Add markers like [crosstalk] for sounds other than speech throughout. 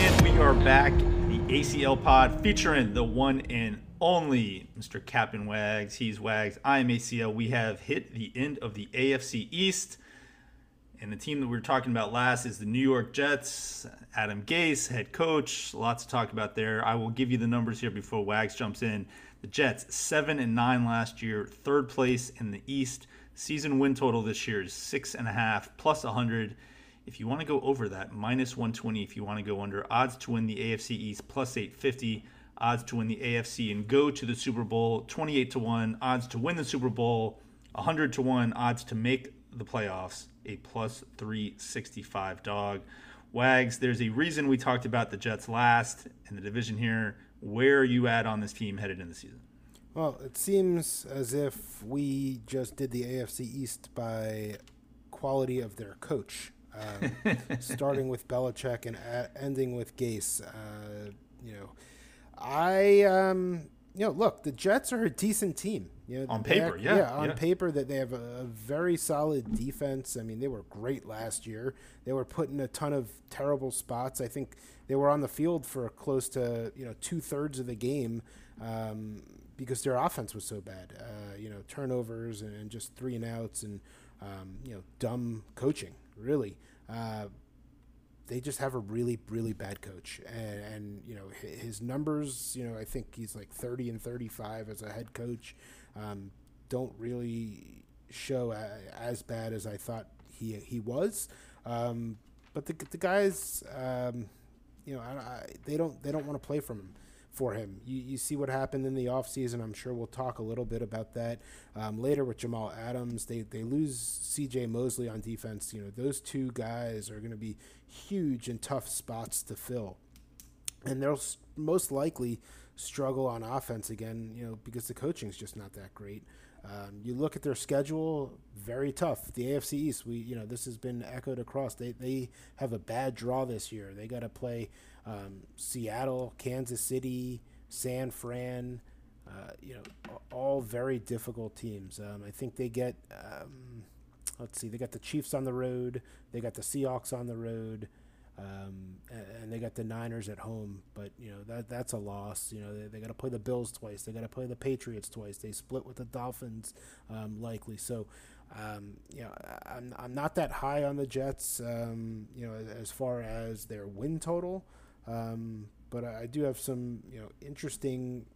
And we are back, the ACL pod featuring the one and only Mr. Captain Wags. He's Wags. I am ACL. We have hit the end of the AFC East. And the team that we were talking about last is the New York Jets. Adam Gase, head coach. Lots to talk about there. I will give you the numbers here before Wags jumps in. The Jets, 7 and 9 last year, third place in the East. Season win total this year is 6.5 plus 100. If you want to go over that, minus 120 if you want to go under. Odds to win the AFC East, plus 850. Odds to win the AFC and go to the Super Bowl, 28 to 1. Odds to win the Super Bowl, 100 to 1. Odds to make the playoffs, a plus 365 dog. Wags, there's a reason we talked about the Jets last in the division here. Where are you at on this team headed in the season? Well, it seems as if we just did the AFC East by quality of their coach, um, [laughs] starting with Belichick and a- ending with Gase. Uh, you know, I um, you know, look, the Jets are a decent team. You know, On paper, act- yeah, on yeah. paper that they have a, a very solid defense. I mean, they were great last year. They were put in a ton of terrible spots. I think they were on the field for close to you know two thirds of the game um, because their offense was so bad. Uh, you know, turnovers and, and just three and outs and um, you know dumb coaching. Really. Uh, they just have a really really bad coach and, and you know his numbers you know i think he's like 30 and 35 as a head coach um, don't really show as bad as i thought he he was um, but the, the guys um, you know I, I, they don't they don't want to play from him for him. You, you see what happened in the offseason. I'm sure we'll talk a little bit about that um, later with Jamal Adams. They, they lose C.J. Mosley on defense. You know those two guys are going to be huge and tough spots to fill, and they'll most likely struggle on offense again. You know because the coaching's just not that great. Um, you look at their schedule, very tough. The AFC East, we you know this has been echoed across. They they have a bad draw this year. They got to play um, Seattle, Kansas City, San Fran. Uh, you know, all very difficult teams. Um, I think they get. Um, let's see, they got the Chiefs on the road. They got the Seahawks on the road. Um, and they got the Niners at home, but you know that that's a loss. You know they, they got to play the Bills twice. They got to play the Patriots twice. They split with the Dolphins, um, likely. So, um, you know, I'm I'm not that high on the Jets. Um, you know, as far as their win total, um, but I I do have some you know interesting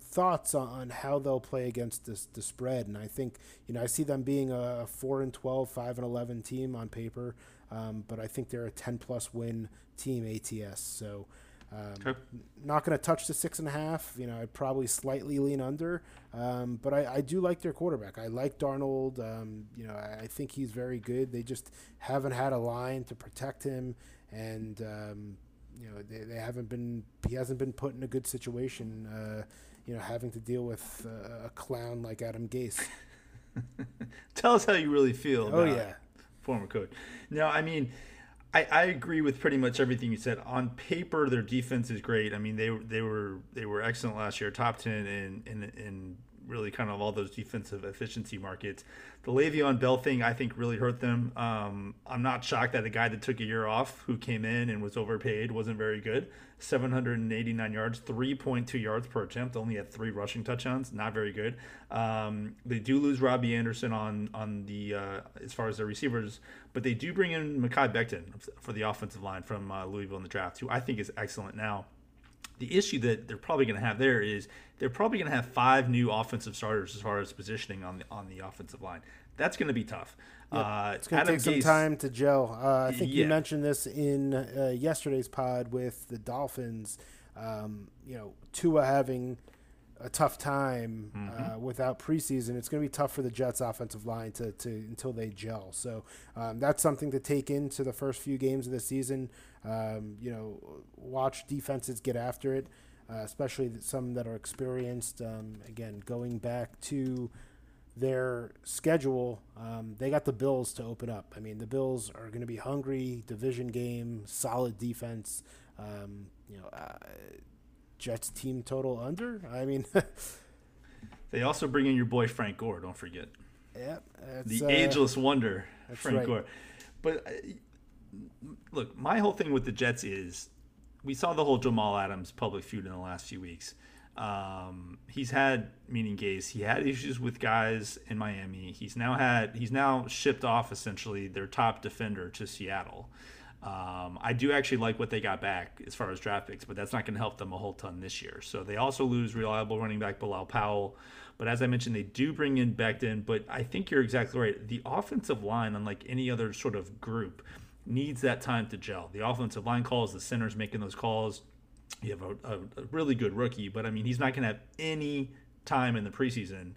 thoughts on, on how they'll play against this the spread and I think you know I see them being a 4 and 12 5 and 11 team on paper um, but I think they're a 10 plus win team ATS so um, Okay. not going to touch the six and a half you know I'd probably slightly lean under. Um, but I, I do like their quarterback. I like Darnold. Um, you know I, I think he's very good. They just haven't had a line to protect him. And um, you know they, they haven't been he hasn't been put in a good situation uh, you know having to deal with uh, a clown like Adam Gase. [laughs] Tell us how you really feel. oh about yeah former coach. No, I mean, I, I agree with pretty much everything you said. On paper, their defense is great. I mean, they they were they were excellent last year, top ten in in, in really kind of all those defensive efficiency markets. The Le'Veon Bell thing, I think, really hurt them. Um, I'm not shocked that a guy that took a year off, who came in and was overpaid, wasn't very good. 789 yards, 3.2 yards per attempt, only had three rushing touchdowns, not very good. Um, they do lose Robbie Anderson on on the uh, as far as their receivers, but they do bring in Mekhi Becton for the offensive line from uh, Louisville in the draft, who I think is excellent now. The issue that they're probably going to have there is they're probably going to have five new offensive starters as far as positioning on the on the offensive line. That's going to be tough. uh, it's going to take some time to gel uh, I think you mentioned this in uh, yesterday's pod with the Dolphins um, you know Tua having a tough time mm-hmm. uh, without preseason. It's going to be tough for the Jets' offensive line to, to until they gel. So um, that's something to take into the first few games of the season. Um, you know, watch defenses get after it, uh, especially some that are experienced. Um, again, going back to their schedule, um, they got the Bills to open up. I mean, the Bills are going to be hungry, division game, solid defense. Um, you know, uh, Jets team total under. I mean, [laughs] they also bring in your boy Frank Gore. Don't forget. Yeah, the uh, ageless wonder, Frank right. Gore. But uh, look, my whole thing with the Jets is we saw the whole Jamal Adams public feud in the last few weeks. Um, he's had meaning Gase. He had issues with guys in Miami. He's now had he's now shipped off essentially their top defender to Seattle. Um, I do actually like what they got back as far as draft picks, but that's not going to help them a whole ton this year. So they also lose reliable running back Bilal Powell. But as I mentioned, they do bring in Becton. But I think you're exactly right. The offensive line, unlike any other sort of group, needs that time to gel. The offensive line calls, the center's making those calls. You have a, a, a really good rookie, but I mean, he's not going to have any time in the preseason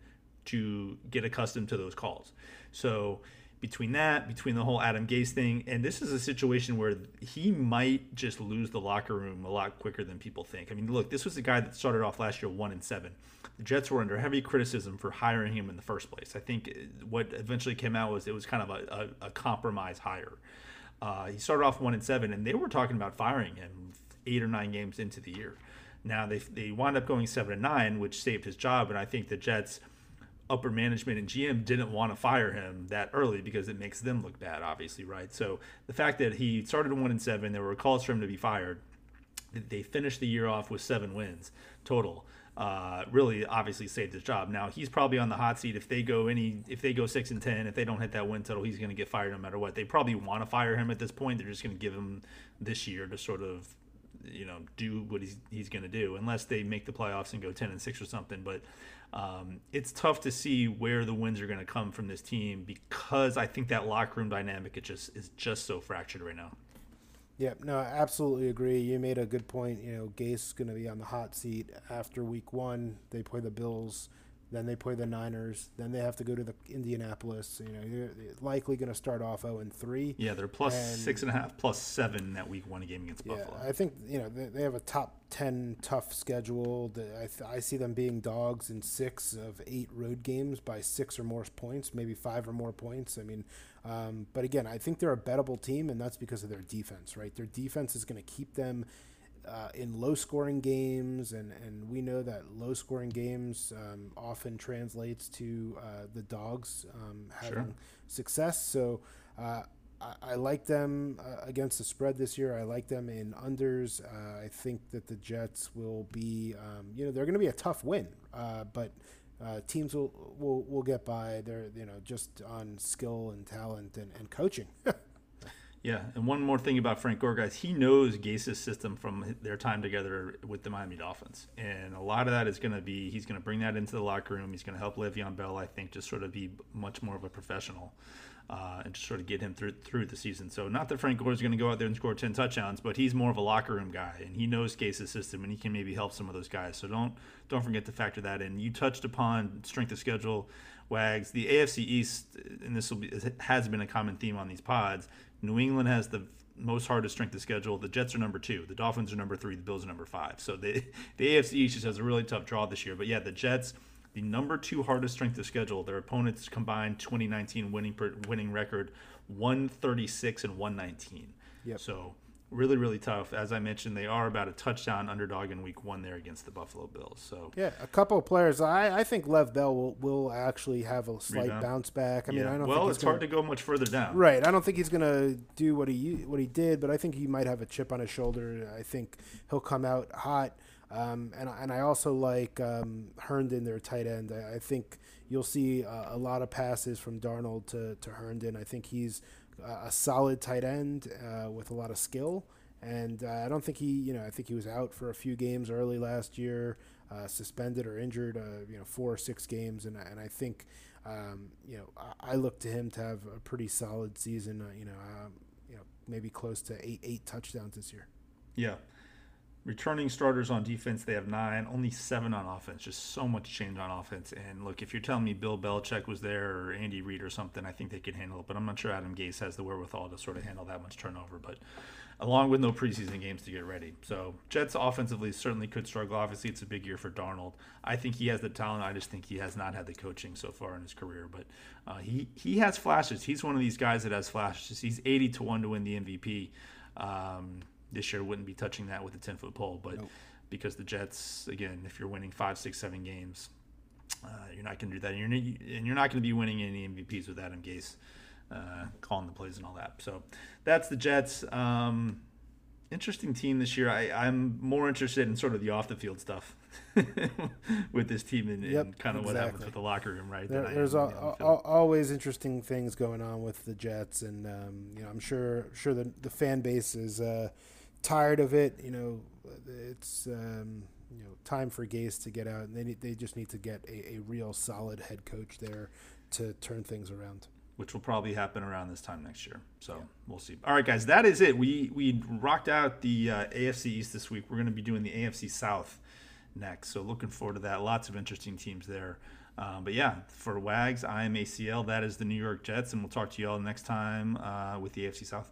to get accustomed to those calls. So between that, between the whole Adam Gase thing, and this is a situation where he might just lose the locker room a lot quicker than people think. I mean, look, this was a guy that started off last year one and seven. The Jets were under heavy criticism for hiring him in the first place. I think uh, what eventually came out was it was kind of a, a, a compromise hire. Uh, he started off one and seven, and they were talking about firing him eight or nine games into the year. Now they they wound up going seven and nine, which saved his job, and I think the Jets upper management and GM didn't want to fire him that early because it makes them look bad, obviously, right? So the fact that he started one and seven, there were calls for him to be fired. They finished the year off with seven wins total. Uh, really, obviously saved his job. Now he's probably on the hot seat. If they go any, if they go six and ten, if they don't hit that win total, he's going to get fired no matter what. They probably want to fire him at this point. They're just going to give him this year to sort of you know do what he's he's going to do unless they make the playoffs and go 10 and 6 or something but um, it's tough to see where the wins are going to come from this team because I think that locker room dynamic it just is just so fractured right now. Yeah, no, I absolutely agree. You made a good point. You know, Gase is going to be on the hot seat after week one. They play the Bills. Then they play the Niners. Then they have to go to the Indianapolis. You know, they're likely going to start off 0 and 3. Yeah, they're plus and, six and a half, plus seven that week one game against yeah, Buffalo. I think you know they, they have a top 10 tough schedule. I, th- I see them being dogs in six of eight road games by six or more points, maybe five or more points. I mean, um, but again, I think they're a bettable team, and that's because of their defense, right? Their defense is going to keep them uh, in low scoring games, and, and we know that low scoring games um, often translates to uh, the dogs um, having sure. success. So uh, I, I, like them uh, against the spread this year. I like them in unders. Uh, I think that the Jets will be, um, you know, they're going to be a tough win, uh, but. teams will, will will get by. They're you know just on skill and talent and, and coaching. [laughs] Yeah, and one more thing about Frank Gore, guys, he knows Gase's system from their time together with the Miami Dolphins, and a lot of that is going to be he's going to bring that into the locker room. He's going to help Le'Veon Bell, I think, just sort of be much more of a professional. Uh, and just sort of get him through through the season. So not that Frank Gore is going to go out there and score ten touchdowns, but he's more of a locker room guy, and he knows Gase's system, and he can maybe help some of those guys. So don't don't forget to factor that in. You touched upon strength of schedule, Wags. The AFC East, and this will be has been a common theme on these pods, New England has the most hardest strength of schedule. The Jets are number two. The Dolphins are number three. The Bills are number five. So the [laughs] the AFC East just has a really tough draw this year. But yeah, the Jets, the number two hardest strength of schedule. Their opponents combined 2019 winning per, winning record 136 and 119. Yep. So really, really tough. As I mentioned, they are about a touchdown underdog in week one there against the Buffalo Bills. So yeah, a couple of players. I, I think Lev Bell will, will actually have a slight Rebound. bounce back. I mean, I don't. Well, it's gonna, hard to go much further down. Right. I don't think he's going to do what he what he did, but I think he might have a chip on his shoulder. I think he'll come out hot. Um, and and I also like um, Herndon, their tight end. I, I think you'll see a, a lot of passes from Darnold to to Herndon. I think he's a solid tight end uh, with a lot of skill. And uh, I don't think he, you know, I think he was out for a few games early last year, uh, suspended or injured, uh, you know, four or six games. And, and I think, um, you know, I, I, look to him to have a pretty solid season, uh, you know, um, you know, maybe close to eight, eight touchdowns this year. Yeah. Returning starters on defense, they have nine, only seven on offense. Just so much change on offense. And look, if you're telling me Bill Belichick was there or Andy Reid or something, I think they could handle it. But I'm not sure Adam Gase has the wherewithal to sort of handle that much turnover. But along with no preseason games to get ready. So Jets offensively certainly could struggle. Obviously, it's a big year for Darnold. I think he has the talent. I just think he has not had the coaching so far in his career. But uh, he he has flashes. He's one of these guys that has flashes. He's 80 to one to win the MVP. Um, this year wouldn't be touching that with a 10 foot pole, but nope. because the Jets, again, if you're winning five, six, seven games, uh, you're not going to do that. And you're, and you're not going to be winning any MVPs with Adam Gase uh, calling the plays and all that. So that's the Jets. Um, interesting team this year. I, I'm more interested in sort of the off the field stuff [laughs] with this team and, yep, and kind of exactly. what happens with the locker room, right? There, there's am, a, always interesting things going on with the Jets, and um, you know I'm sure sure the the fan base is uh, tired of it. You know, it's um, you know time for Gase to get out, and they need, they just need to get a, a real solid head coach there to turn things around. Which will probably happen around this time next year. So yeah. we'll see. All right, guys, that is it. We we rocked out the uh, AFC East this week. We're going to be doing the AFC South next. So looking forward to that. Lots of interesting teams there. Um, but yeah, for Wags, I am ACL. That is the New York Jets, and we'll talk to you all next time uh, with the AFC South.